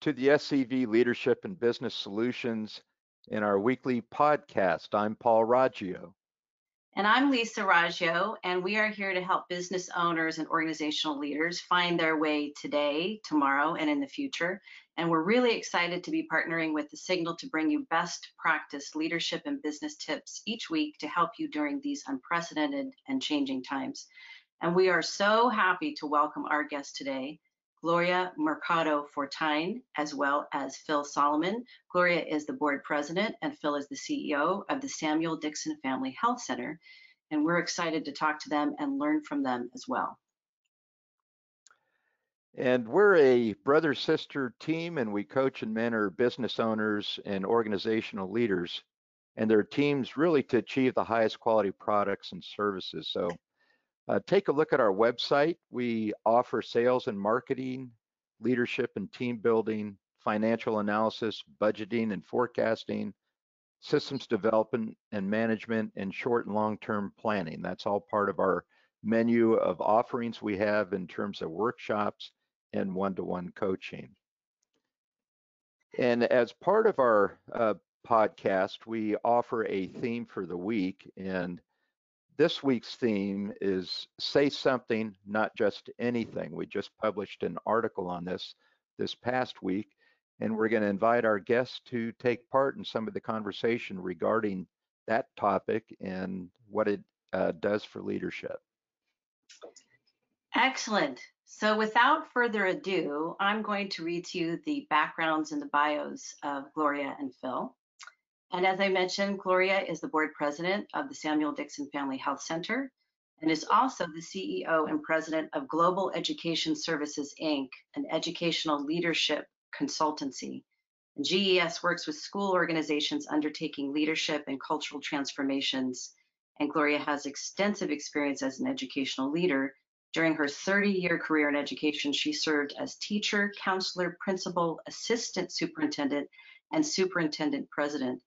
to the SCV Leadership and Business Solutions in our weekly podcast. I'm Paul Raggio. And I'm Lisa Raggio, and we are here to help business owners and organizational leaders find their way today, tomorrow, and in the future. And we're really excited to be partnering with the Signal to bring you best practice leadership and business tips each week to help you during these unprecedented and changing times. And we are so happy to welcome our guest today, Gloria Mercado Fortine, as well as Phil Solomon. Gloria is the board president and Phil is the CEO of the Samuel Dixon Family Health Center. And we're excited to talk to them and learn from them as well. And we're a brother sister team, and we coach and mentor business owners and organizational leaders and their teams really to achieve the highest quality products and services. So uh, take a look at our website. We offer sales and marketing, leadership and team building, financial analysis, budgeting and forecasting, systems development and management, and short and long-term planning. That's all part of our menu of offerings we have in terms of workshops and one-to-one coaching. And as part of our uh, podcast, we offer a theme for the week. And this week's theme is say something, not just anything. We just published an article on this this past week, and we're going to invite our guests to take part in some of the conversation regarding that topic and what it uh, does for leadership. Excellent. So without further ado, I'm going to read to you the backgrounds and the bios of Gloria and Phil. And as I mentioned, Gloria is the board president of the Samuel Dixon Family Health Center and is also the CEO and president of Global Education Services, Inc., an educational leadership consultancy. And GES works with school organizations undertaking leadership and cultural transformations. And Gloria has extensive experience as an educational leader. During her 30 year career in education, she served as teacher, counselor, principal, assistant superintendent, and superintendent president.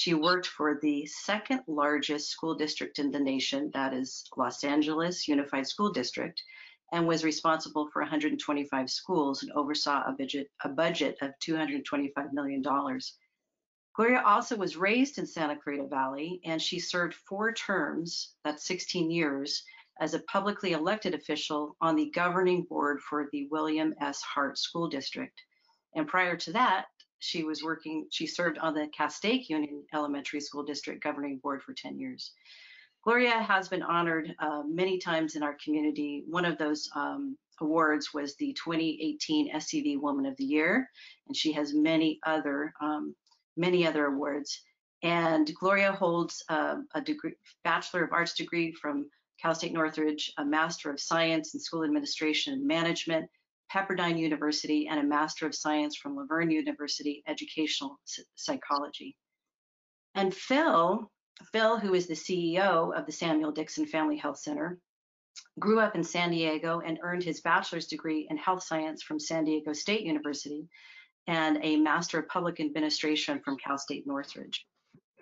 She worked for the second largest school district in the nation, that is Los Angeles Unified School District, and was responsible for 125 schools and oversaw a budget, a budget of $225 million. Gloria also was raised in Santa Clarita Valley, and she served four terms, that's 16 years, as a publicly elected official on the governing board for the William S. Hart School District. And prior to that, she was working, she served on the Castaic Union Elementary School District Governing Board for 10 years. Gloria has been honored uh, many times in our community. One of those um, awards was the 2018 SCV Woman of the Year, and she has many other um, many other awards. And Gloria holds uh, a degree, Bachelor of Arts degree from Cal State Northridge, a Master of Science in School Administration and Management, Pepperdine University, and a Master of Science from La Verne University, Educational Psychology. And Phil, Phil, who is the CEO of the Samuel Dixon Family Health Center, grew up in San Diego and earned his bachelor's degree in health science from San Diego State University and a Master of Public Administration from Cal State Northridge.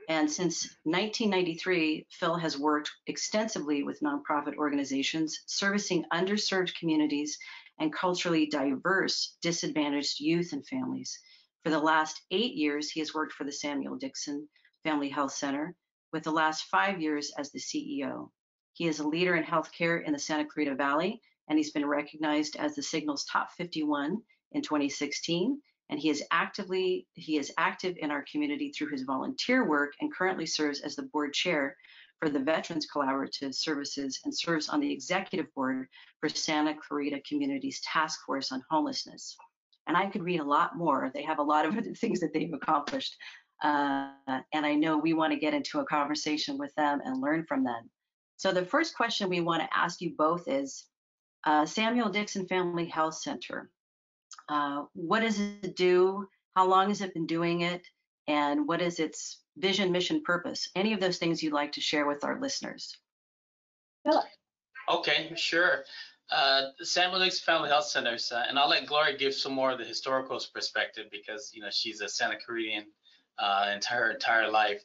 And since 1993, Phil has worked extensively with nonprofit organizations servicing underserved communities and culturally diverse disadvantaged youth and families. For the last eight years, he has worked for the Samuel Dixon Family Health Center, with the last five years as the CEO. He is a leader in healthcare in the Santa Clarita Valley, and he's been recognized as the Signal's Top 51 in 2016. And he is actively he is active in our community through his volunteer work and currently serves as the board chair for the Veterans Collaborative Services and serves on the executive board for Santa Clarita Community's Task Force on Homelessness. And I could read a lot more. They have a lot of things that they've accomplished. Uh, and I know we want to get into a conversation with them and learn from them. So the first question we want to ask you both is, uh, Samuel Dixon Family Health Center, uh, what does it do? How long has it been doing it? And what is its vision, mission, purpose? Any of those things you'd like to share with our listeners? Okay, sure. Uh, Samuel Dixon Family Health Centers, uh, and I'll let Gloria give some more of the historical perspective because you know she's a Santa Claritian uh, entire entire life.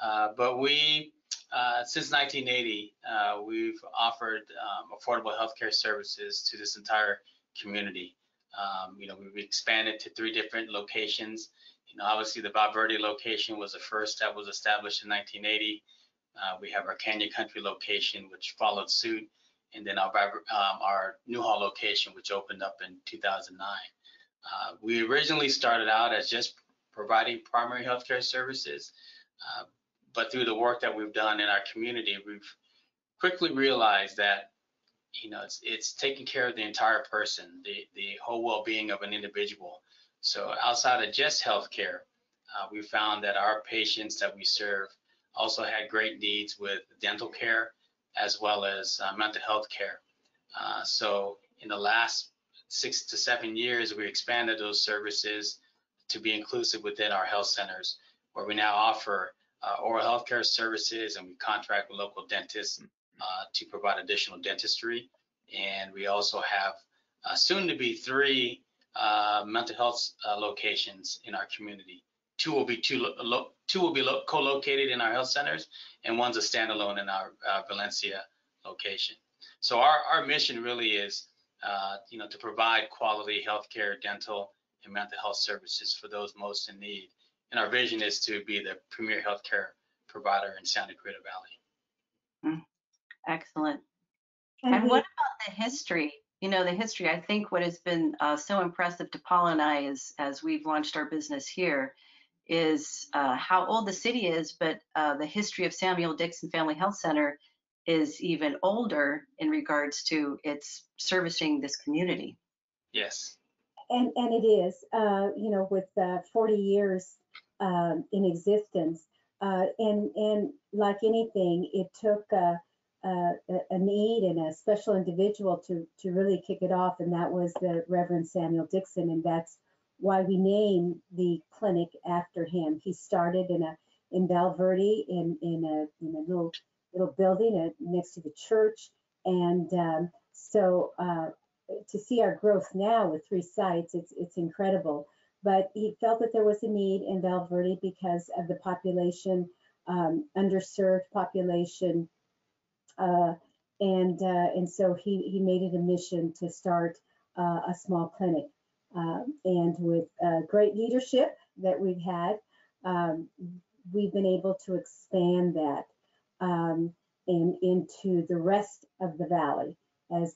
Uh, but we, uh, since 1980, uh, we've offered um, affordable healthcare services to this entire community. Um, you know, we've expanded to three different locations. You know, obviously the Bob Valverde location was the first that was established in 1980. Uh, we have our Canyon Country location, which followed suit, and then our um, our Newhall location, which opened up in 2009. Uh, we originally started out as just providing primary healthcare services, uh, but through the work that we've done in our community, we've quickly realized that you know it's it's taking care of the entire person, the the whole well-being of an individual. So outside of just healthcare, uh, we found that our patients that we serve also had great needs with dental care as well as uh, mental health care. Uh, so in the last six to seven years, we expanded those services to be inclusive within our health centers, where we now offer uh, oral health care services and we contract with local dentists uh, to provide additional dentistry. And we also have uh, soon to be three uh, mental health locations in our community. Two will be two, two will be co-located in our health centers, and one's a standalone in our uh, Valencia location. So our, our mission really is, uh, you know, to provide quality healthcare, dental, and mental health services for those most in need. And our vision is to be the premier healthcare provider in Santa Clarita Valley. Mm, excellent. And, and what about the history? You know, the history. I think what has been uh, so impressive to Paul and I is as we've launched our business here is uh, how old the city is, but uh, the history of Samuel Dixon Family Health Center is even older in regards to its servicing this community. Yes. And and it is, uh, you know, with uh, 40 years um, in existence, uh, and and like anything, it took a, a, need and a special individual to to really kick it off, and that was the Reverend Samuel Dixon, and that's why we name the clinic after him. He started in a in Valverde in in a in a little little building uh, next to the church, and um, so uh, to see our growth now with three sites, it's it's incredible. But he felt that there was a need in Valverde because of the population, um, underserved population, uh, and uh, and so he he made it a mission to start uh, a small clinic. Um, and with uh, great leadership that we've had, um, we've been able to expand that um, and into the rest of the valley, as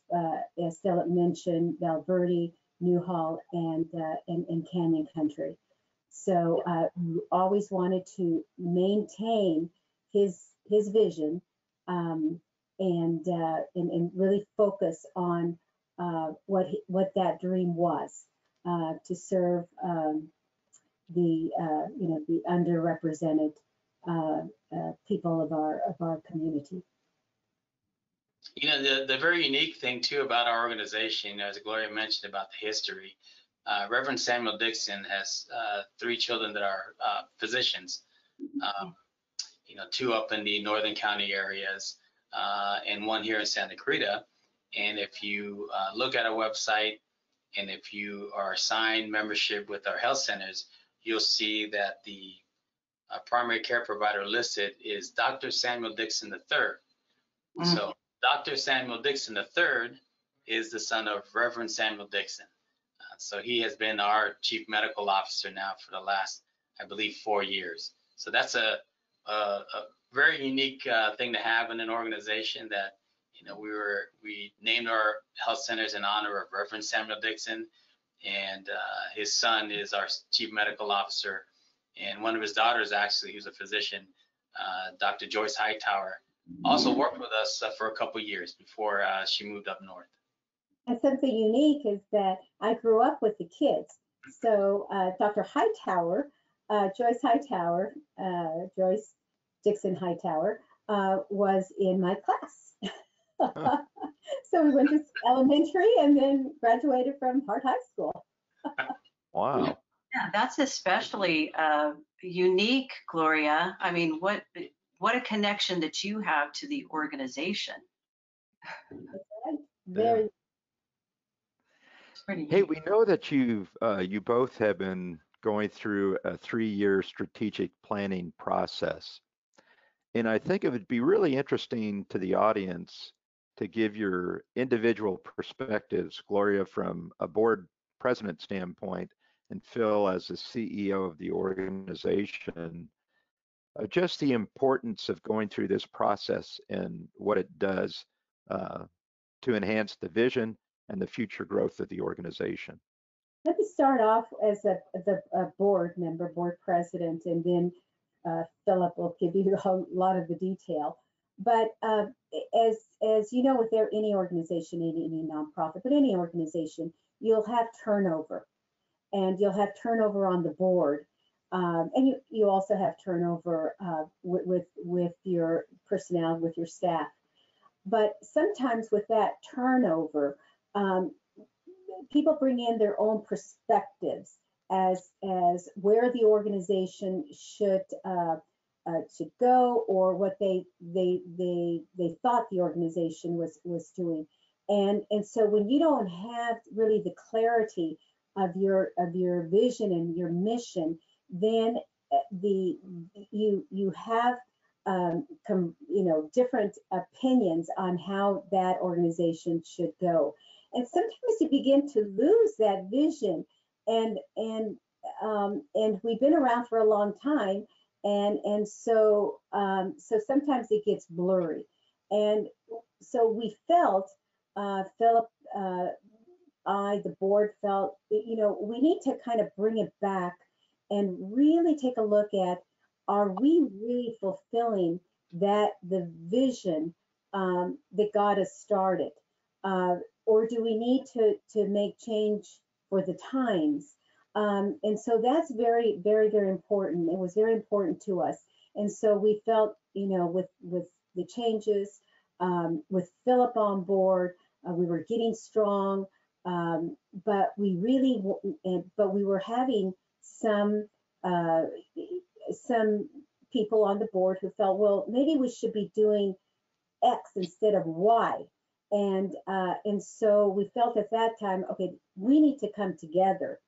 as Philip mentioned, Valverde, Newhall, and, and, and Canyon Country. So uh, always wanted to maintain his his vision um, and, uh, and and really focus on uh, what he, what that dream was. Uh, to serve um, the uh, you know the underrepresented uh, people of our of our community. You know the the very unique thing too about our organization, as Gloria mentioned about the history. Uh, Reverend Samuel Dixon has uh, three children that are uh, physicians. Um, you know, two up in the northern county areas, and one here in Santa Clarita. And if you look at our website, and if you are assigned membership with our health centers, you'll see that the uh, primary care provider listed is Dr. Samuel Dixon III. Mm-hmm. So Dr. Samuel Dixon III is the son of Reverend Samuel Dixon. Uh, so he has been our chief medical officer now for the last, I believe, four years. So that's a, a, a very unique uh, thing to have in an organization that you know, we were we named our health centers in honor of Reverend Samuel Dixon, and uh, his son is our chief medical officer, and one of his daughters actually, who's a physician, uh, Dr. Joyce Hightower, also worked with us uh, for a couple years before uh, she moved up north. And something unique is that I grew up with the kids. So uh, Dr. Hightower, Joyce Hightower, Joyce Dixon Hightower, was in my class. so we went to elementary and then graduated from Hart High School. wow. Yeah, that's especially uh, unique, Gloria. I mean, what what a connection that you have to the organization. Very. Hey, we know that you've uh, you both have been going through a three-year strategic planning process, and I think it would be really interesting to the audience to give your individual perspectives, Gloria, from a board president standpoint and Phil as the CEO of the organization, uh, just the importance of going through this process and what it does uh, to enhance the vision and the future growth of the organization. Let me start off as a, the a board member, board president, and then uh, Philip will give you a lot of the detail. But uh, as as you know, with their, any organization, any, any nonprofit, but any organization, you'll have turnover, and you'll have turnover on the board, um, and you you also have turnover uh, with, with with your personnel, with your staff. But sometimes with that turnover, um, people bring in their own perspectives as as where the organization should uh, uh, should go or what they they they they thought the organization was was doing. And and so when you don't have really the clarity of your of your vision and your mission then uh, the you you have um, com, you know different opinions on how that organization should go. And sometimes you begin to lose that vision and and um, and we've been around for a long time and and so um, so sometimes it gets blurry. And so we felt uh, philip uh, i the board felt you know we need to kind of bring it back and really take a look at are we really fulfilling that the vision um, that god has started? Uh, or do we need to to make change for the times. Um, and so that's very very very important. It was very important to us. And so we felt you know with with the changes um, with philip on board uh, we were getting strong um, but we really but we were having some uh, some people on the board who felt well maybe we should be doing x instead of y and uh, and so we felt at that time, okay, we need to come together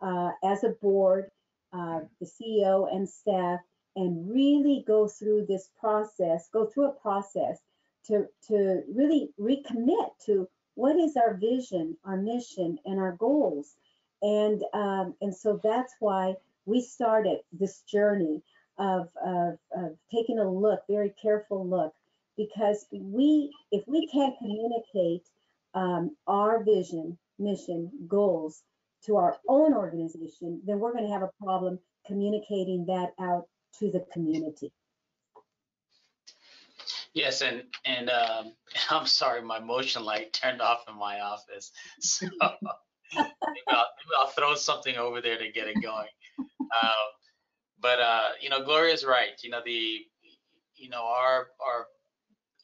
uh, as a board, uh, the CEO and staff, and really go through this process, go through a process to to really recommit to what is our vision, our mission, and our goals. And um, and so that's why we started this journey of, of, of taking a look, very careful look because we, if we can't communicate um, our vision, mission, goals to our own organization, then we're going to have a problem communicating that out to the community. Yes, and and um, I'm sorry, my motion light turned off in my office, so maybe, I'll, maybe I'll throw something over there to get it going. Uh, but uh, you know, Gloria's right. You know, the you know our our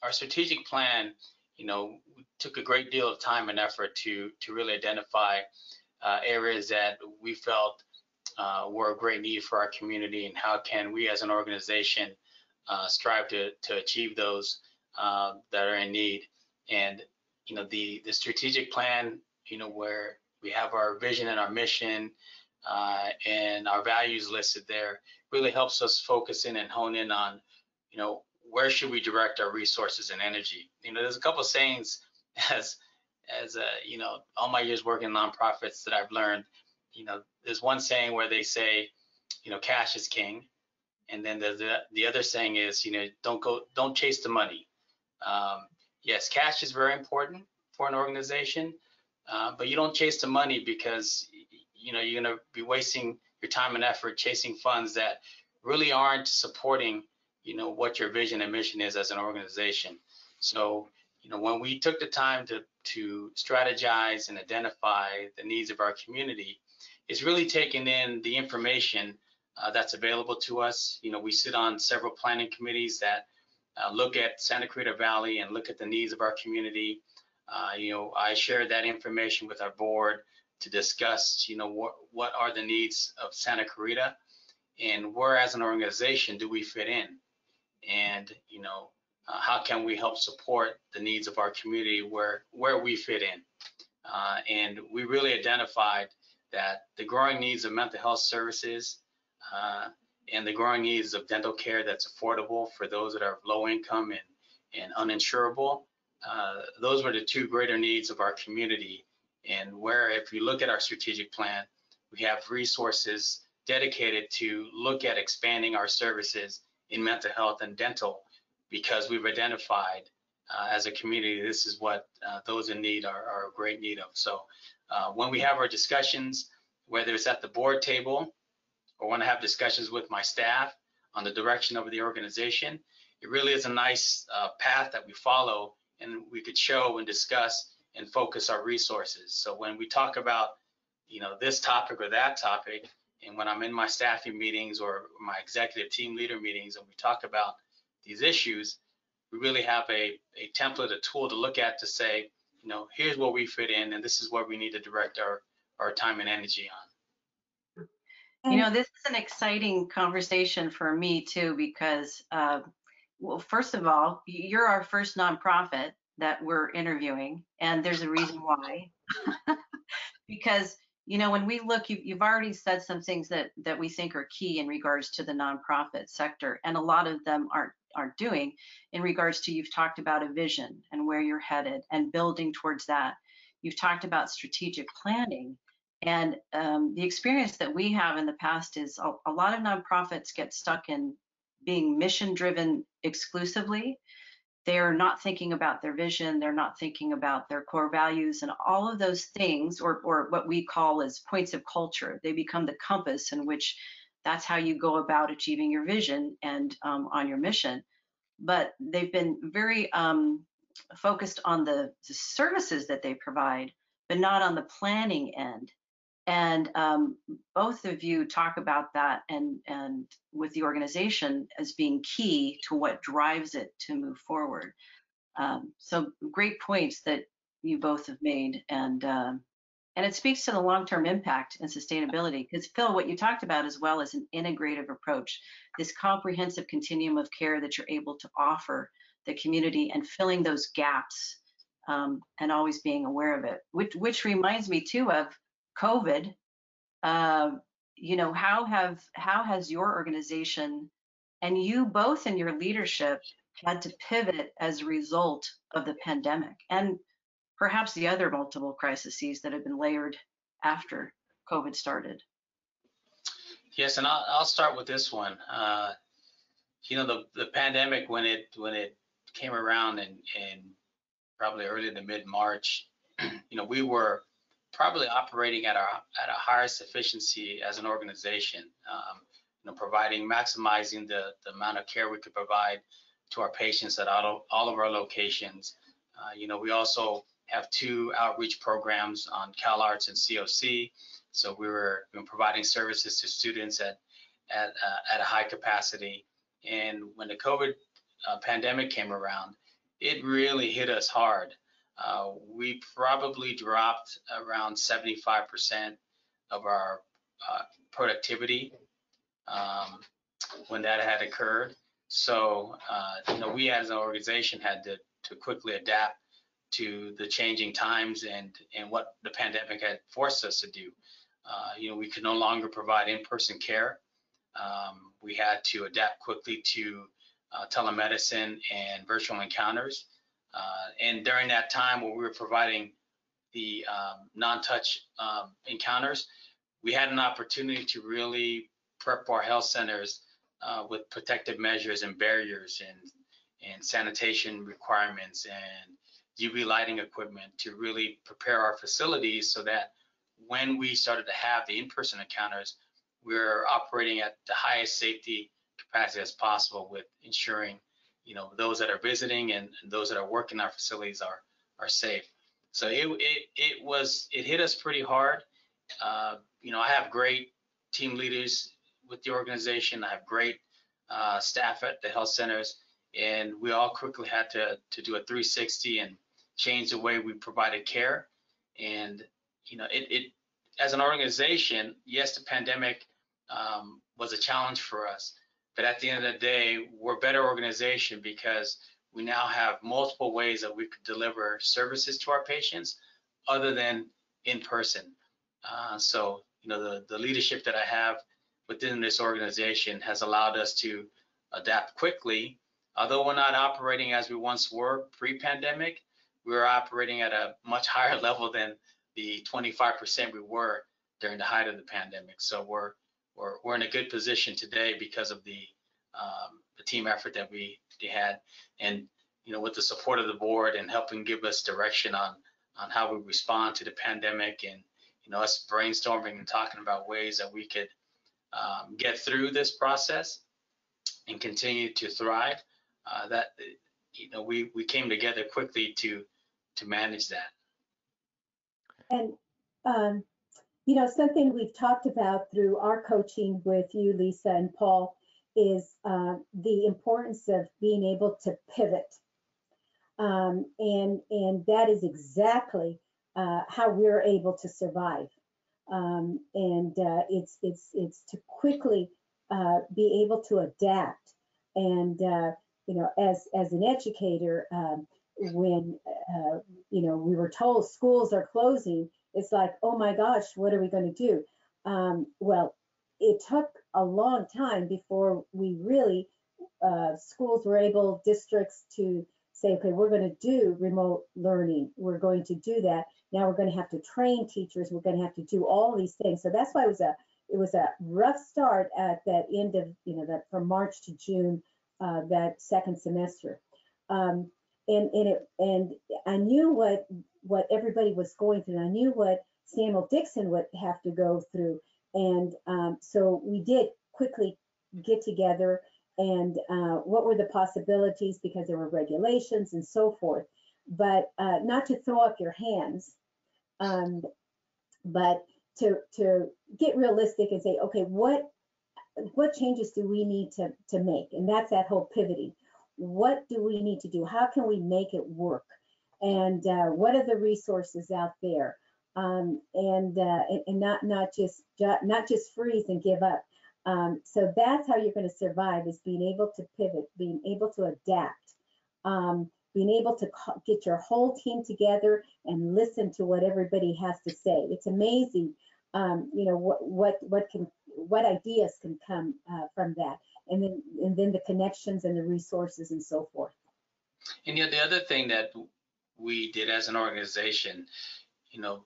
our strategic plan, you know, took a great deal of time and effort to to really identify uh, areas that we felt uh, were a great need for our community, and how can we as an organization uh, strive to to achieve those uh, that are in need. And you know, the the strategic plan, you know, where we have our vision and our mission uh, and our values listed there, really helps us focus in and hone in on, you know, where should we direct our resources and energy? You know, there's a couple sayings as as uh, you know, all my years working in nonprofits that I've learned. You know, there's one saying where they say, you know, cash is king, and then the the other saying is, you know, don't go, don't chase the money. Um, yes, cash is very important for an organization, uh, but you don't chase the money because you know you're going to be wasting your time and effort chasing funds that really aren't supporting you know, what your vision and mission is as an organization. So, you know, when we took the time to, to strategize and identify the needs of our community, it's really taking in the information uh, that's available to us. You know, we sit on several planning committees that uh, look at Santa Clarita Valley and look at the needs of our community. Uh, you know, I share that information with our board to discuss, you know, what, what are the needs of Santa Clarita and where as an organization do we fit in? And you know uh, how can we help support the needs of our community where where we fit in? Uh, and we really identified that the growing needs of mental health services uh, and the growing needs of dental care that's affordable for those that are low income and, and uninsurable uh, those were the two greater needs of our community. And where if you look at our strategic plan, we have resources dedicated to look at expanding our services in mental health and dental because we've identified uh, as a community this is what uh, those in need are, are great need of. So uh, when we have our discussions, whether it's at the board table or when I have discussions with my staff on the direction of the organization, it really is a nice uh, path that we follow and we could show and discuss and focus our resources. So when we talk about, you know, this topic or that topic, and when I'm in my staffing meetings or my executive team leader meetings and we talk about these issues, we really have a, a template, a tool to look at to say, you know, here's where we fit in and this is where we need to direct our, our time and energy on. You know, this is an exciting conversation for me too, because, uh, well, first of all, you're our first nonprofit that we're interviewing, and there's a reason why. because, you know, when we look, you, you've already said some things that that we think are key in regards to the nonprofit sector, and a lot of them aren't aren't doing in regards to you've talked about a vision and where you're headed and building towards that. You've talked about strategic planning and um, the experience that we have in the past is a, a lot of nonprofits get stuck in being mission driven exclusively. They're not thinking about their vision, they're not thinking about their core values and all of those things, or, or what we call as points of culture. They become the compass in which that's how you go about achieving your vision and um, on your mission. But they've been very um, focused on the, the services that they provide, but not on the planning end and um, both of you talk about that and and with the organization as being key to what drives it to move forward. Um, so great points that you both have made and uh, and it speaks to the long-term impact and sustainability. Because phil what you talked about as well is an integrative approach this comprehensive continuum of care that you're able to offer the community and filling those gaps um, and always being aware of it which which reminds me too of COVID, uh, you know, how have how has your organization and you both in your leadership had to pivot as a result of the pandemic and perhaps the other multiple crises that have been layered after COVID started? Yes, and I'll, I'll start with this one. Uh, you know, the, the pandemic when it when it came around in, in probably early to mid March, you know, we were probably operating at a at a higher sufficiency as an organization. Um, you know, providing maximizing the the amount of care we could provide to our patients at all, all of our locations. Uh, you know, we also have two outreach programs on CalArts and COC. So we were providing services to students at at uh, at a high capacity. And when the COVID uh, pandemic came around, it really hit us hard. Uh, we probably dropped around 75% of our uh, productivity um, when that had occurred. So, uh, you know, we as an organization had to, to quickly adapt to the changing times and, and what the pandemic had forced us to do. Uh, you know, we could no longer provide in-person care. Um, we had to adapt quickly to uh, telemedicine and virtual encounters. Uh, and during that time when we were providing the um, non-touch um, encounters, we had an opportunity to really prep our health centers uh, with protective measures and barriers and, and sanitation requirements and UV lighting equipment to really prepare our facilities so that when we started to have the in-person encounters, we we're operating at the highest safety capacity as possible with ensuring you know those that are visiting and, those that are working our facilities are are safe. So it it it was it hit us pretty hard. Uh, you know, I have great team leaders with the organization. I have great uh, staff at the health centers, and we all quickly had to to do a 360 and change the way we provided care. And you know, it it as an organization, yes, the pandemic um, was a challenge for us, but at the end of the day, we're a better organization because we now have multiple ways that we could deliver services to our patients other than in person. Uh, so, you know, the, the leadership that I have within this organization has allowed us to adapt quickly. Although we're not operating as we once were pre-pandemic, we're operating at a much higher level than the 25% we were during the height of the pandemic. So we're we're we're in a good position today because of the um, the team effort that we had, and you know, with the support of the board and helping give us direction on on how we respond to the pandemic, and you know, us brainstorming and talking about ways that we could um, get through this process and continue to thrive. Uh, that you know, we we came together quickly to to manage that. And um, you know, something we've talked about through our coaching with you, Lisa and Paul, is uh, the importance of being able to pivot. Um, and, and that is exactly uh, how we're able to survive. Um, and uh, it's, it's, it's to quickly uh, be able to adapt. And, uh, you know, as, as an educator, um, when, uh, you know, we were told schools are closing, it's like, oh my gosh, what are we going to do? Um, well, it took a long time before we really, uh, schools were able, districts to say, okay, we're going to do remote learning. We're going to do that. Now we're going to have to train teachers. We're going to have to do all these things. So that's why it was a it was a rough start at that end of you know that from March to June uh, that second semester. Um, and and it and I knew what what everybody was going through. I knew what Samuel Dixon would have to go through, and um, so we did quickly get together and uh, what were the possibilities because there were regulations and so forth. But uh, not to throw up your hands, um, but to to get realistic and say, okay, what what changes do we need to to make? And that's that whole pivoting. What do we need to do? How can we make it work? And uh, what are the resources out there? Um, and, uh, and, not not just not just freeze and give up. Um, so that's how you're going to survive is being able to pivot, being able to adapt, um, being able to get your whole team together and listen to what everybody has to say. It's amazing, um, you know, what what what can what ideas can come uh, from that, and then and then the connections and the resources and so forth. And yet the other thing that we did as an organization, you know,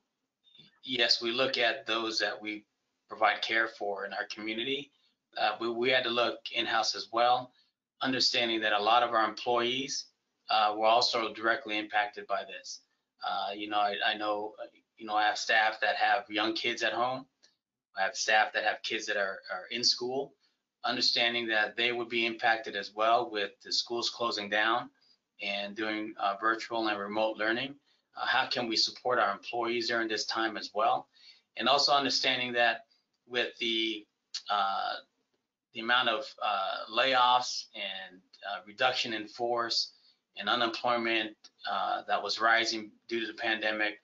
yes, we look at those that we provide care for in our community. Uh, we, we had to look in-house as well, understanding that a lot of our employees uh, were also directly impacted by this. Uh, you know, I, I, know, you know, I have staff that have young kids at home. I have staff that have kids that are, are in school, understanding that they would be impacted as well with the schools closing down and doing uh, virtual and remote learning. Uh, how can we support our employees during this time as well? And also understanding that with the uh, the amount of uh, layoffs and uh, reduction in force and unemployment uh, that was rising due to the pandemic,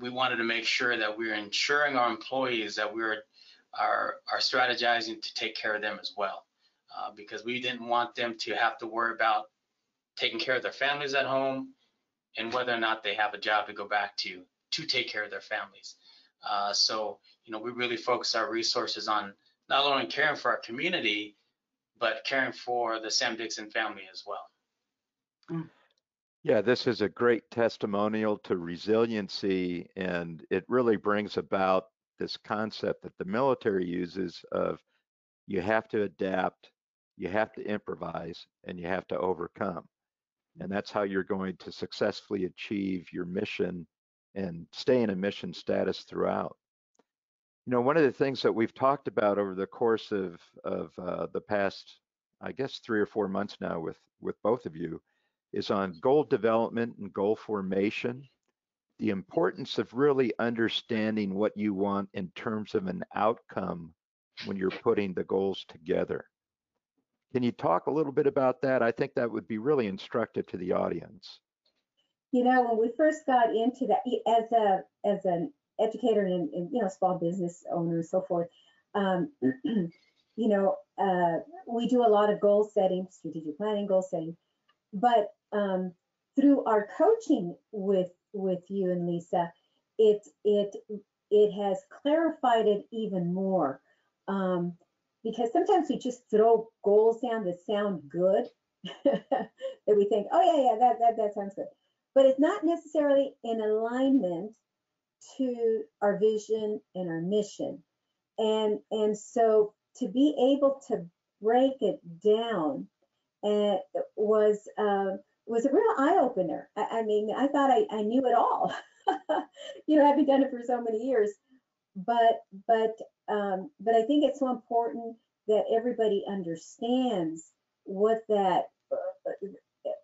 we wanted to make sure that we are ensuring our employees that we are are, are strategizing to take care of them as well, because we didn't want them to have to worry about taking care of their families at home and whether or not they have a job to go back to to take care of their families. Uh, so, you know, we really focus our resources on not only caring for our community, but caring for the Sam Dixon family as well. Mm. Yeah, this is a great testimonial to resiliency, and it really brings about this concept that the military uses of you have to adapt, you have to improvise, and you have to overcome. And that's how you're going to successfully achieve your mission and stay in a mission status throughout. You know, one of the things that we've talked about over the course of of uh, the past, I guess, three or four months now with with both of you, is on goal development and goal formation. The importance of really understanding what you want in terms of an outcome when you're putting the goals together. Can you talk a little bit about that? I think that would be really instructive to the audience. You know, when we first got into that, as a as an educator and, and you know small business owner and so forth, um, you know, uh, we do a lot of goal setting, strategic planning, goal setting, but um, through our coaching with with you and Lisa, it it it has clarified it even more. Um, because sometimes we just throw goals down that sound good that we think oh yeah yeah that, that that sounds good but it's not necessarily in alignment to our vision and our mission. And, and so to be able to break it down uh, was, uh, was a real eye opener. I, I, mean, I thought I, I knew it all. you know, having done it for so many years, but, but, um, but I think it's so important that everybody understands what that,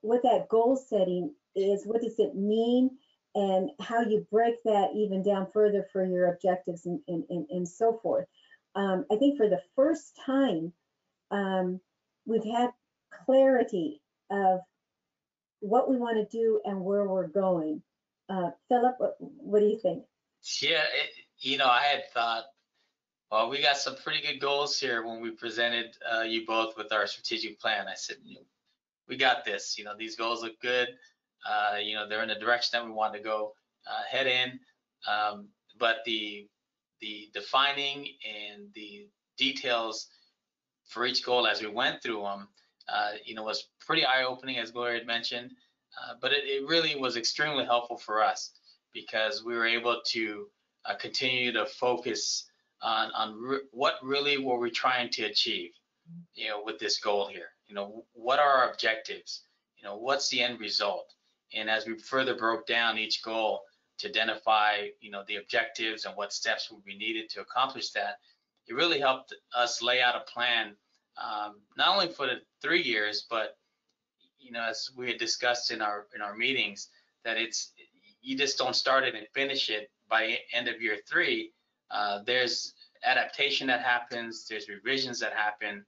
what that goal setting is. What does it mean? and how you break that even down further for your objectives and, and, and, and so forth. Um, I think for the first time, um, we've had clarity of what we want to do and where we're going. Uh, Philip, what, what, do you think? Yeah, it, you know, I had thought, well, we got some pretty good goals here when we presented uh, you both with our strategic plan. I said, we got this. You know, these goals look good. Uh, you know, they're in the direction that we want to go uh, head in. Um, but the the defining and the details for each goal as we went through them, uh, you know, was pretty eye-opening, as Gloria had mentioned. Uh, but it, it, really was extremely helpful for us because we were able to uh, continue to focus on on re what really were we trying to achieve, you know, with this goal here. You know, what are our objectives? You know, what's the end result? And as we further broke down each goal to identify, you know, the objectives and what steps would be needed to accomplish that, it really helped us lay out a plan, um, not only for the three years, but you know, as we had discussed in our in our meetings, that it's you just don't start it and finish it by end of year three. Uh, there's adaptation that happens, there's revisions that happen,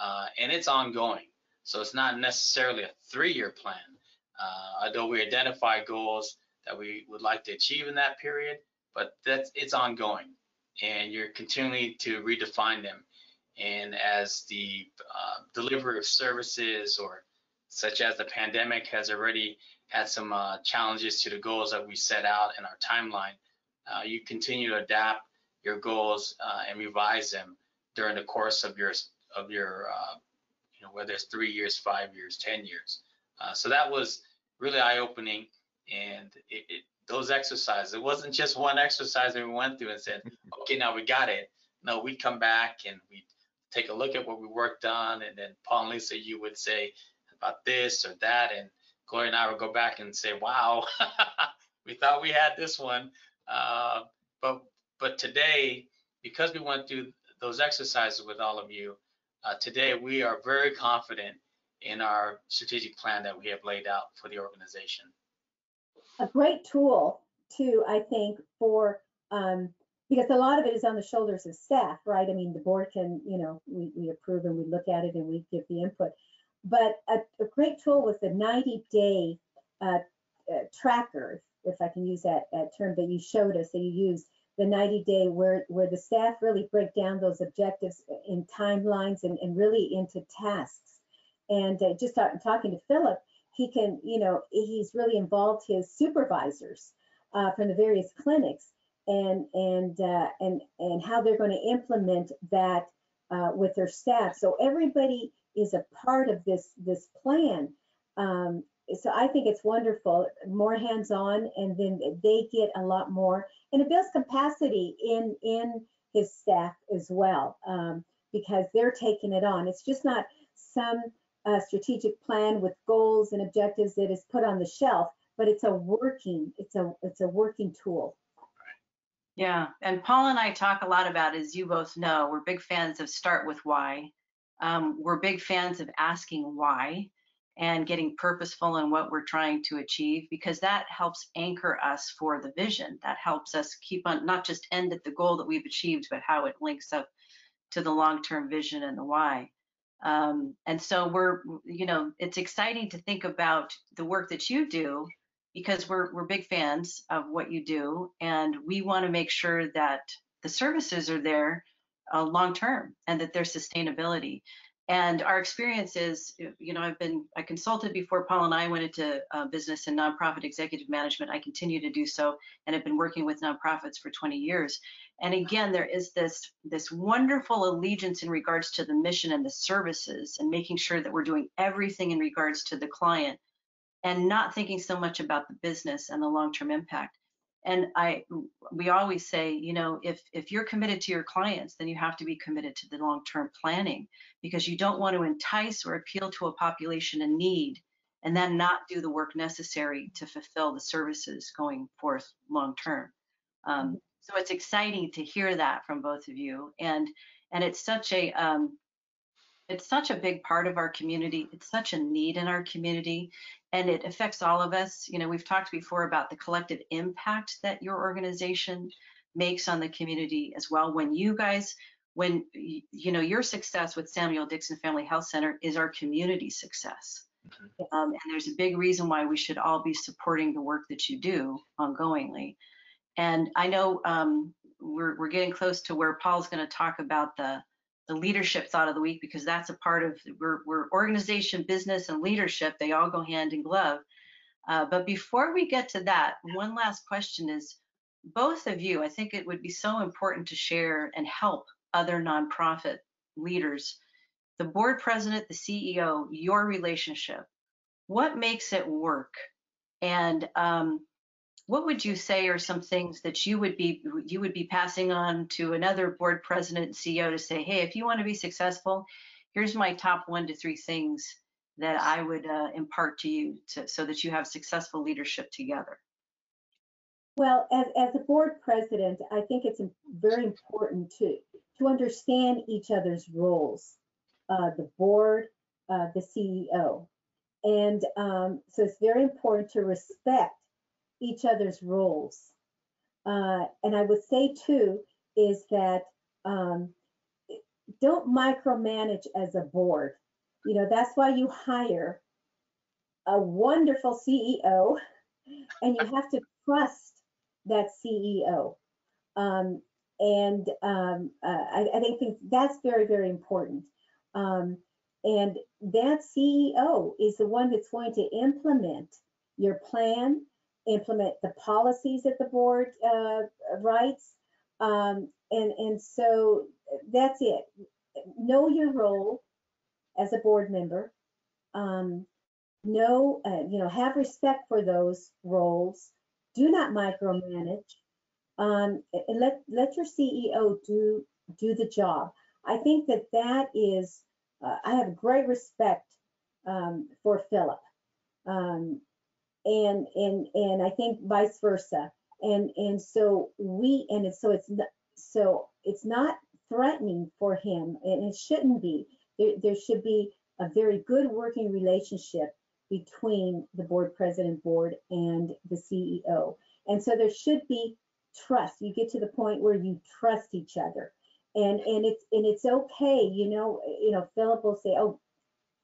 uh, and it's ongoing. So it's not necessarily a three-year plan. Uh, although we identify goals that we would like to achieve in that period, but that's it's ongoing, and you're continuing to redefine them. And as the uh, delivery of services, or such as the pandemic, has already had some uh, challenges to the goals that we set out in our timeline, uh, you continue to adapt your goals uh, and revise them during the course of your of your uh, you know whether it's three years, five years, ten years. Uh, so that was really eye-opening, and it, it, those exercises. It wasn't just one exercise that we went through and said, "Okay, now we got it." No, we'd come back and we'd take a look at what we worked on, and then Paul and Lisa, you would say about this or that, and Gloria and I would go back and say, "Wow, we thought we had this one," uh, but but today, because we went through those exercises with all of you, uh, today we are very confident in our strategic plan that we have laid out for the organization. A great tool too, I think, for um, because a lot of it is on the shoulders of staff, right? I mean, the board can, you know, we, we approve and we look at it and we give the input. But a, a great tool was the 90 day uh, uh, tracker, if I can use that, that term that you showed us that you use the 90 day where, where the staff really break down those objectives in timelines and, and really into tasks and uh, just talk, talking to Philip, he can, you know, he's really involved his supervisors uh, from the various clinics and and uh, and and how they're going to implement that uh, with their staff. So everybody is a part of this this plan. Um, so I think it's wonderful, more hands-on, and then they get a lot more, and it builds capacity in in his staff as well um, because they're taking it on. It's just not some a strategic plan with goals and objectives that is put on the shelf, but it's a working, it's a it's a working tool. Yeah, and Paul and I talk a lot about, as you both know, we're big fans of start with why. Um, we're big fans of asking why and getting purposeful in what we're trying to achieve because that helps anchor us for the vision. That helps us keep on not just end at the goal that we've achieved, but how it links up to the long-term vision and the why. Um, and so we're, you know, it's exciting to think about the work that you do because we're we're big fans of what you do, and we want to make sure that the services are there uh, long term and that there's sustainability. And our experience is, you know, I've been I consulted before Paul and I went into uh, business and nonprofit executive management. I continue to do so, and have been working with nonprofits for 20 years. And again, there is this, this wonderful allegiance in regards to the mission and the services and making sure that we're doing everything in regards to the client and not thinking so much about the business and the long-term impact. And I, we always say, you know, if if you're committed to your clients, then you have to be committed to the long-term planning because you don't want to entice or appeal to a population in need and then not do the work necessary to fulfill the services going forth long term. Um, so it's exciting to hear that from both of you, and and it's such a um, it's such a big part of our community. It's such a need in our community, and it affects all of us. You know, we've talked before about the collective impact that your organization makes on the community as well. When you guys, when you know your success with Samuel Dixon Family Health Center is our community success. Mm-hmm. Um, and there's a big reason why we should all be supporting the work that you do ongoingly. And I know um, we're, we're getting close to where Paul's going to talk about the the leadership thought of the week because that's a part of we're, we're organization, business, and leadership. They all go hand in glove. Uh, but before we get to that, one last question is both of you, I think it would be so important to share and help other nonprofit leaders, the board president, the CEO, your relationship. What makes it work? And um, what would you say are some things that you would be you would be passing on to another board president and CEO to say, hey, if you want to be successful, here's my top one to three things that I would uh, impart to you to, so that you have successful leadership together? Well, as, as a board president, I think it's very important to to understand each other's roles. Uh, the board, uh, the CEO, and um, so it's very important to respect each other's roles. Uh, and I would say too is that um, don't micromanage as a board. You know, that's why you hire a wonderful CEO and you have to trust that CEO. Um, and um, uh, I, I, think that's very, very important. Um, and that CEO is the one that's going to implement your plan implement the policies that the board uh, writes. Um, and, and so that's it. Know your role as a board member. Um, know, uh, you know, have respect for those roles. Do not micromanage. Um, and let let your CEO do do the job. I think that that is. Uh, I have great respect um, for Philip. Um, and and and I think vice versa. And and so we and it's, so it's not, so it's not threatening for him, and it shouldn't be. There, there should be a very good working relationship between the board president board and the CEO. And so there should be trust. You get to the point where you trust each other. And and it's and it's okay, you know, you know, Philip will say, Oh,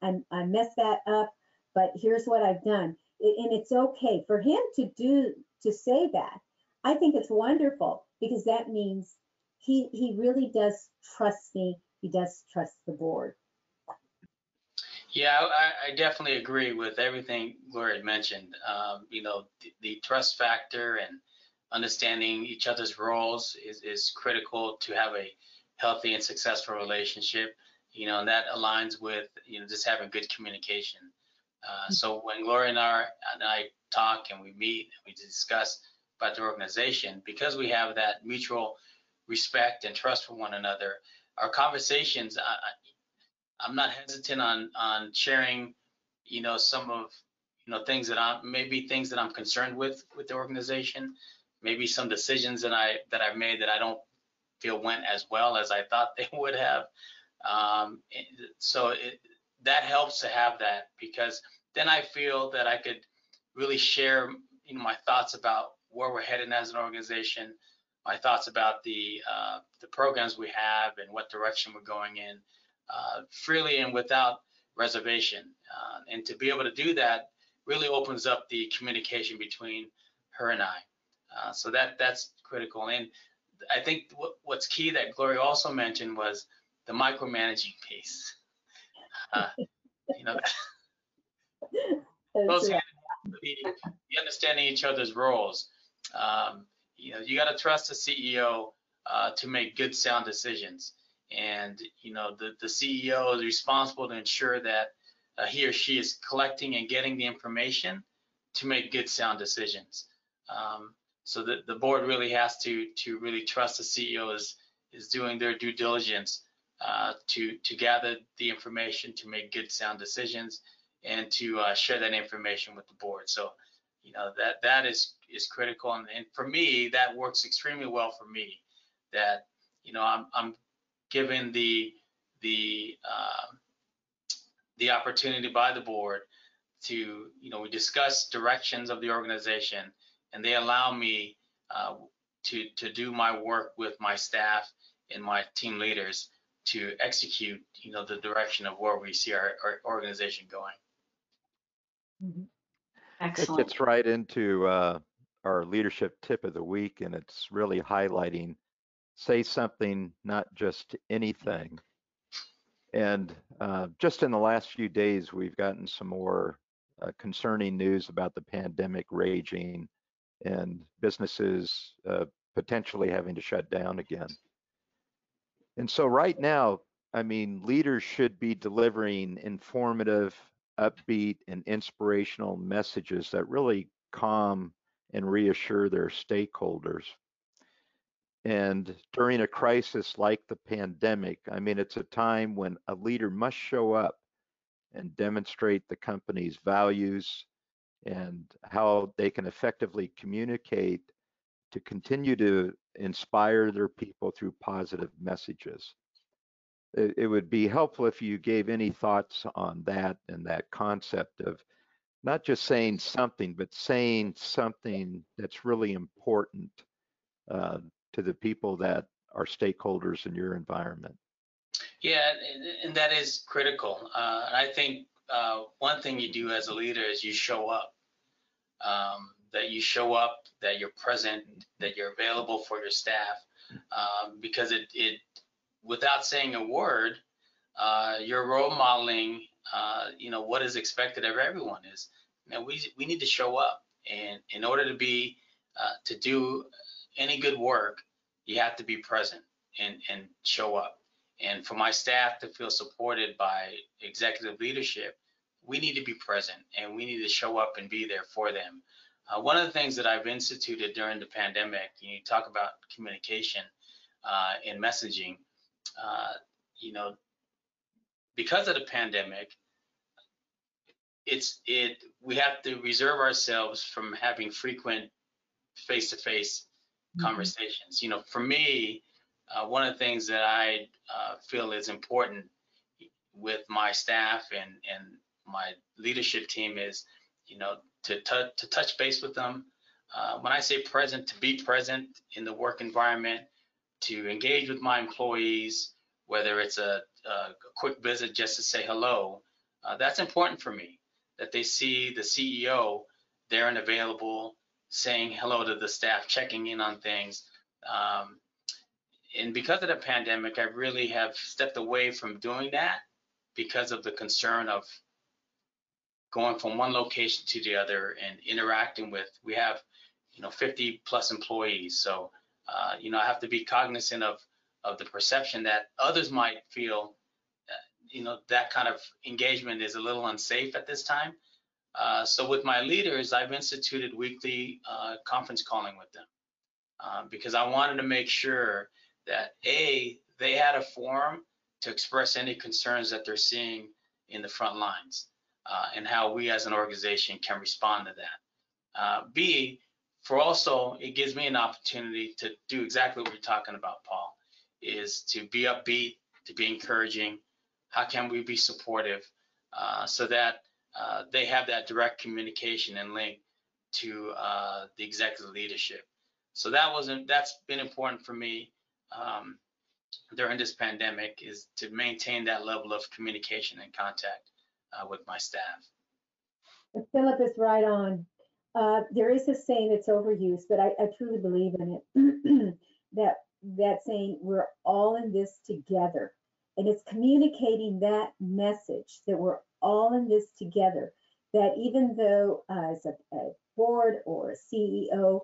I I messed that up, but here's what I've done and it's okay for him to do to say that. I think it's wonderful because that means he he really does trust me. He does trust the board. Yeah, I, I definitely agree with everything Gloria had mentioned. Um, you know, the, the, trust factor and understanding each other's roles is, is critical to have a healthy and successful relationship. You know, and that aligns with you know just having good communication. Uh, so when Gloria and I, and I talk and we meet and we discuss about the organization, because we have that mutual respect and trust for one another, our conversations, I, am not hesitant on on sharing, you know, some of you know things that I'm maybe things that I'm concerned with with the organization, maybe some decisions that I that I've made that I don't feel went as well as I thought they would have. Um, so it, that helps to have that because then I feel that I could really share you know my thoughts about where we're headed as an organization, my thoughts about the uh, the programs we have and what direction we're going in uh, freely and without reservation. Uh, and to be able to do that really opens up the communication between her and I. Uh, so that that's critical. And I think what, what's key that Gloria also mentioned was the micromanaging piece. Uh, you know, hand the, the understanding each other's roles. Um, you know, you got to trust the CEO uh, to make good, sound decisions. And you know, the the CEO is responsible to ensure that uh, he or she is collecting and getting the information to make good, sound decisions. Um, So the, the board really has to to really trust the CEO is is doing their due diligence uh, to to gather the information to make good sound decisions and to uh, share that information with the board. So you know that that is is critical and, and for me that works extremely well for me that you know I'm I'm given the the uh, the opportunity by the board to you know we discuss directions of the organization and they allow me uh, to to do my work with my staff and my team leaders to execute you know the direction of where we see our, our organization going Mhm. It gets right into uh, our leadership tip of the week, and it's really highlighting say something, not just anything. And uh, just in the last few days, we've gotten some more uh, concerning news about the pandemic raging and businesses uh, potentially having to shut down again. And so, right now, I mean, leaders should be delivering informative, upbeat, and inspirational messages that really calm and reassure their stakeholders. And during a crisis like the pandemic, I mean, it's a time when a leader must show up and demonstrate the company's values and how they can effectively communicate to continue to inspire their people through positive messages. It, it would be helpful if you gave any thoughts on that and that concept of not just saying something, but saying something that's really important uh, to the people that are stakeholders in your environment. Yeah, and, that is critical. Uh, I think uh, one thing you do as a leader is you show up. Um, that you show up, that you're present, that you're available for your staff, um, because it, it, without saying a word, uh, you're role modeling, uh, you know, what is expected of everyone is, you we we need to show up, and in order to be, uh, to do any good work, you have to be present and and show up. And for my staff to feel supported by executive leadership, we need to be present and we need to show up and be there for them. Uh, one of the things that I've instituted during the pandemic, you, know, you talk about communication uh, and messaging, uh, you know, because of the pandemic, it's it we have to reserve ourselves from having frequent face-to-face Mhm. conversations. You know, for me, uh, one of the things that I uh, feel is important with my staff and and my leadership team is, you know, to t- to touch base with them. Uh, when I say present, to be present in the work environment, to engage with my employees, whether it's a, a quick visit just to say hello, uh, that's important for me. That they see the CEO there and available, saying hello to the staff, checking in on things. Um, and because of the pandemic, I really have stepped away from doing that because of the concern of going from one location to the other and interacting with. We have, you know, 50 plus employees, so uh, you know I have to be cognizant of of the perception that others might feel, uh, you know, that kind of engagement is a little unsafe at this time. Uh, so with my leaders, I've instituted weekly uh, conference calling with them uh, because I wanted to make sure that a they had a forum to express any concerns that they're seeing in the front lines uh, and how we as an organization can respond to that. Uh, B, for also, it gives me an opportunity to do exactly what you're talking about, Paul, is to be upbeat, to be encouraging. How can we be supportive uh, so that uh, they have that direct communication and link to uh, the executive leadership. So that wasn't that's been important for me um, during this pandemic is to maintain that level of communication and contact uh, with my staff. Philip is right on. Uh, there is a saying that's overused, but I, I truly believe in it. that that saying, we're all in this together. And it's communicating that message that we're all in this together. That even though uh, as a, a board or a CEO,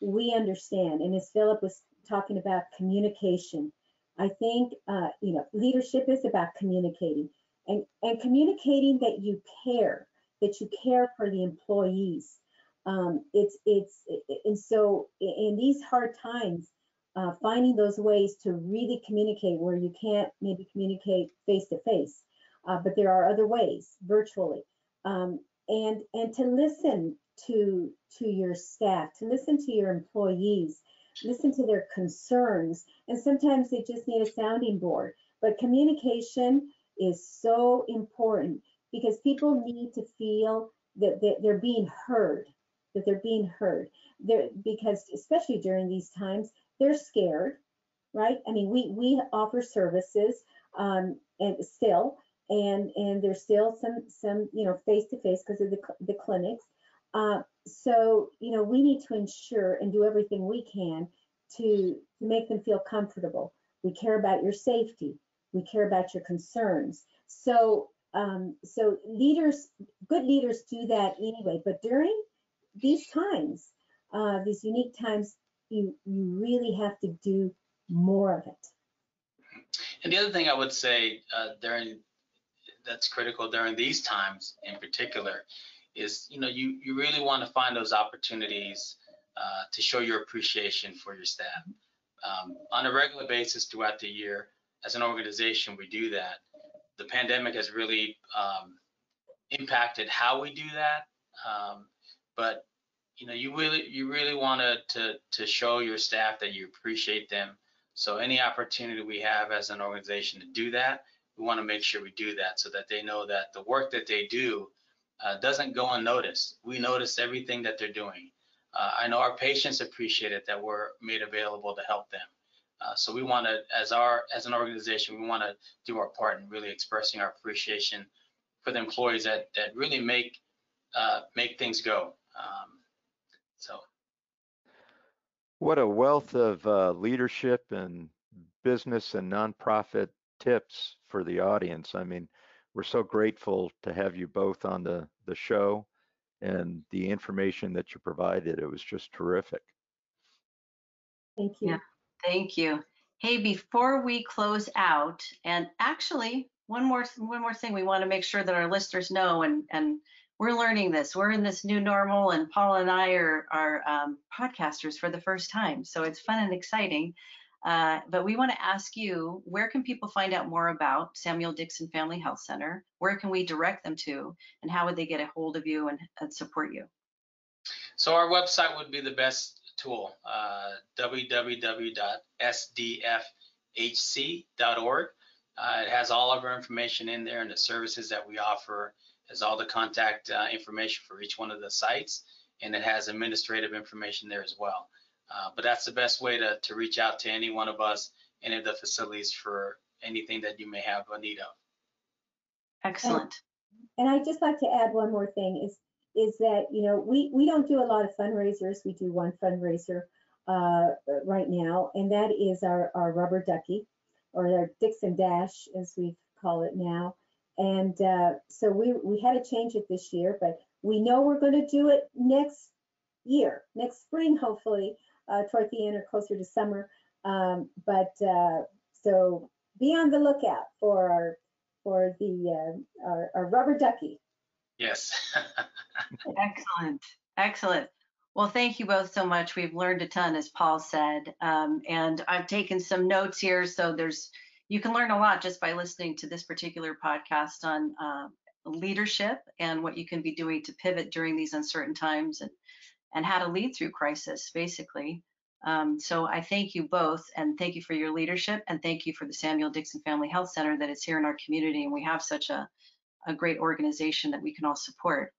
we understand. And as Philip was talking about communication, I think uh, you know leadership is about communicating and and communicating that you care, that you care for the employees. Um, it's it's and so in these hard times, uh, finding those ways to really communicate where you can't maybe communicate face to face, but there are other ways virtually, um, and and to listen to to your staff, to listen to your employees, listen to their concerns, and sometimes they just need a sounding board. But communication is so important because people need to feel that they're being heard, that they're being heard. They're, because especially during these times, they're scared, right? I mean, we we offer services um, and still, and and there's still some some you know face to face because of the the clinics. Uh, so you know we need to ensure and do everything we can to to make them feel comfortable. We care about your safety. We care about your concerns. So um, so leaders, good leaders do that anyway. But during these times, uh, these unique times, you you really have to do more of it. And the other thing I would say uh, during that's critical during these times in particular is you know you you really want to find those opportunities uh, to show your appreciation for your staff um, on a regular basis throughout the year. As an organization, we do that. The pandemic has really um, impacted how we do that, um, but you know you really you really want to to show your staff that you appreciate them. So any opportunity we have as an organization to do that, we want to make sure we do that so that they know that the work that they do uh, doesn't go unnoticed. We notice everything that they're doing. Uh, I know our patients appreciate it that we're made available to help them. Uh, so we want to, as our as an organization, we want to do our part in really expressing our appreciation for the employees that that really make uh, make things go. Um, so. What a wealth of uh, leadership and business and nonprofit tips for the audience. I mean, we're so grateful to have you both on the, the show and the information that you provided. It was just terrific. Thank you. Yeah, thank you. Hey, before we close out, and actually one more one more thing we want to make sure that our listeners know, and and we're learning this. We're in this new normal, and Paul and I are are um, podcasters for the first time, so it's fun and exciting. Uh, but we want to ask you, where can people find out more about Samuel Dixon Family Health Center? Where can we direct them to? And how would they get a hold of you and, and support you? So our website would be the best tool, uh, www.sdfhc.org. Uh, it has all of our information in there and the services that we offer, has all the contact uh, information for each one of the sites, and it has administrative information there as well. Uh, but that's the best way to, to reach out to any one of us, any of the facilities for anything that you may have a need of. Excellent. And, and I'd just like to add one more thing is is that you know we we don't do a lot of fundraisers. We do one fundraiser uh, right now, and that is our our rubber ducky, or our Dixon Dash as we call it now. And uh, so we we had to change it this year, but we know we're going to do it next year, next spring, hopefully uh, toward the end or closer to summer. Um, but uh, so be on the lookout for our for the uh, our, our rubber ducky. Yes. Excellent. Excellent. Well, thank you both so much. We've learned a ton, as Paul said, um, and I've taken some notes here. So there's you can learn a lot just by listening to this particular podcast on uh, leadership and what you can be doing to pivot during these uncertain times and and how to lead through crisis, basically. Um, so I thank you both and thank you for your leadership and thank you for the Samuel Dixon Family Health Center that is here in our community and we have such a, a great organization that we can all support.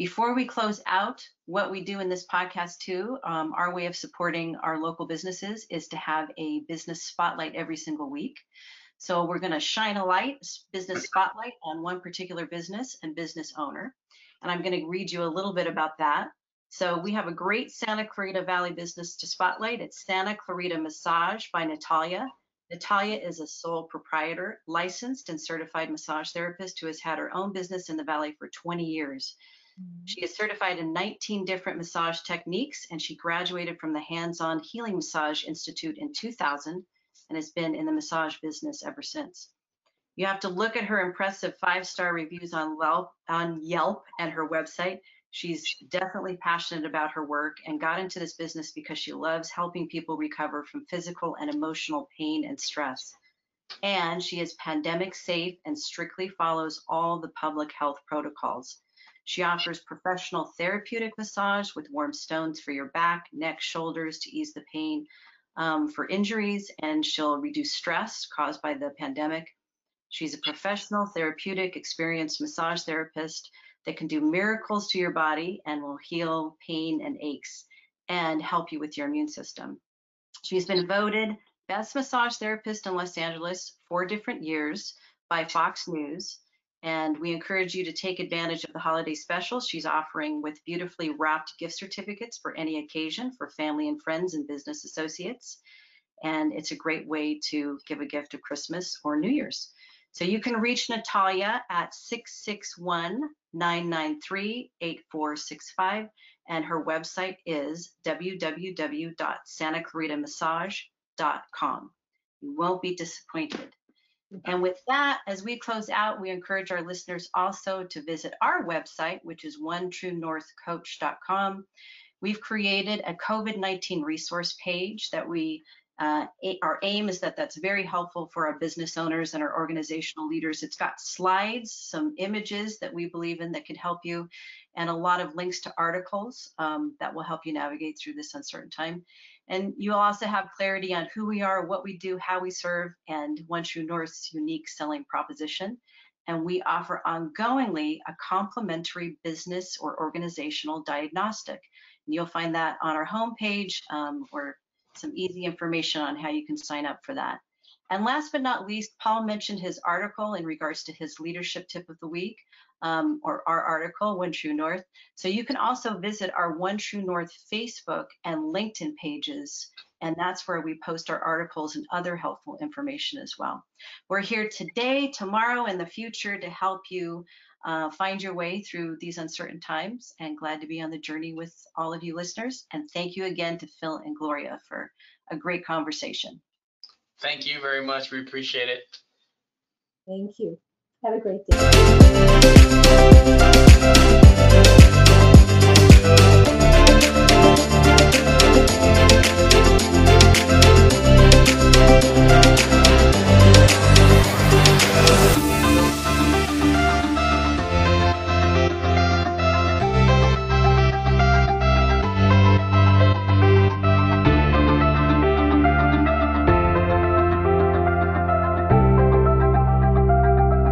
Before we close out, what we do in this podcast too, um, our way of supporting our local businesses is to have a business spotlight every single week. So we're going to shine a light, business spotlight on one particular business and business owner. And I'm going to read you a little bit about that. So we have a great Santa Clarita Valley business to spotlight. It's Santa Clarita Massage by Natalia. Natalia is a sole proprietor, licensed and certified massage therapist who has had her own business in the Valley for 20 years. She is certified in 19 different massage techniques and she graduated from the Hands On Healing Massage Institute in 2000 and has been in the massage business ever since. You have to look at her impressive five star reviews on Yelp, on Yelp and her website She's definitely passionate about her work and got into this business because she loves helping people recover from physical and emotional pain and stress. And she is pandemic safe and strictly follows all the public health protocols. She offers professional therapeutic massage with warm stones for your back, neck, shoulders to ease the pain um, for injuries, and she'll reduce stress caused by the pandemic. She's a professional, therapeutic, experienced massage therapist that can do miracles to your body and will heal pain and aches and help you with your immune system. She's been voted best massage therapist in Los Angeles four different years by Fox News. And we encourage you to take advantage of the holiday special she's offering with beautifully wrapped gift certificates for any occasion for family and friends and business associates. And it's a great way to give a gift of Christmas or New Year's. So you can reach Natalia at 661 993 8465. And her website is www.santaclaritaMassage.com. You won't be disappointed. And with that, as we close out, we encourage our listeners also to visit our website, which is onetruenorthcoach.com. We've created a COVID 19 resource page that we uh, our aim is that that's very helpful for our business owners and our organizational leaders. It's got slides, some images that we believe in that could help you, and a lot of links to articles um, that will help you navigate through this uncertain time. And you'll also have clarity on who we are, what we do, how we serve, and One True North's unique selling proposition. And we offer ongoingly a complimentary business or organizational diagnostic. And you'll find that on our homepage um, or some easy information on how you can sign up for that. And last but not least, Paul mentioned his article in regards to his leadership tip of the week, um, or our article, One True North. So you can also visit our One True North Facebook and LinkedIn pages, and that's where we post our articles and other helpful information as well. We're here today, tomorrow, and the future to help you uh, find your way through these uncertain times and glad to be on the journey with all of you listeners. And thank you again to Phil and Gloria for a great conversation. Thank you very much. We appreciate it. Thank you. Have a great day.